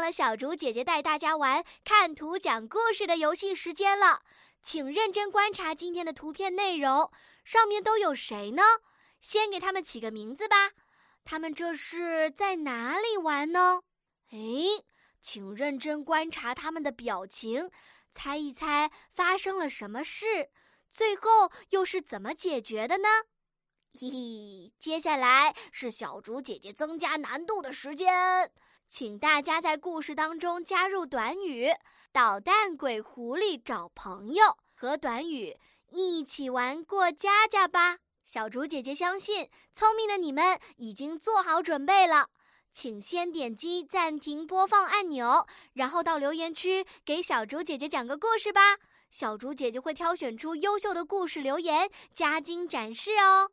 了小竹姐姐带大家玩看图讲故事的游戏时间了，请认真观察今天的图片内容，上面都有谁呢？先给他们起个名字吧。他们这是在哪里玩呢？哎，请认真观察他们的表情，猜一猜发生了什么事，最后又是怎么解决的呢？嘿嘿，接下来是小竹姐姐增加难度的时间，请大家在故事当中加入短语“捣蛋鬼狐狸找朋友”和短语一起玩过家家吧。小竹姐姐相信，聪明的你们已经做好准备了，请先点击暂停播放按钮，然后到留言区给小竹姐姐讲个故事吧。小竹姐姐会挑选出优秀的故事留言，加精展示哦。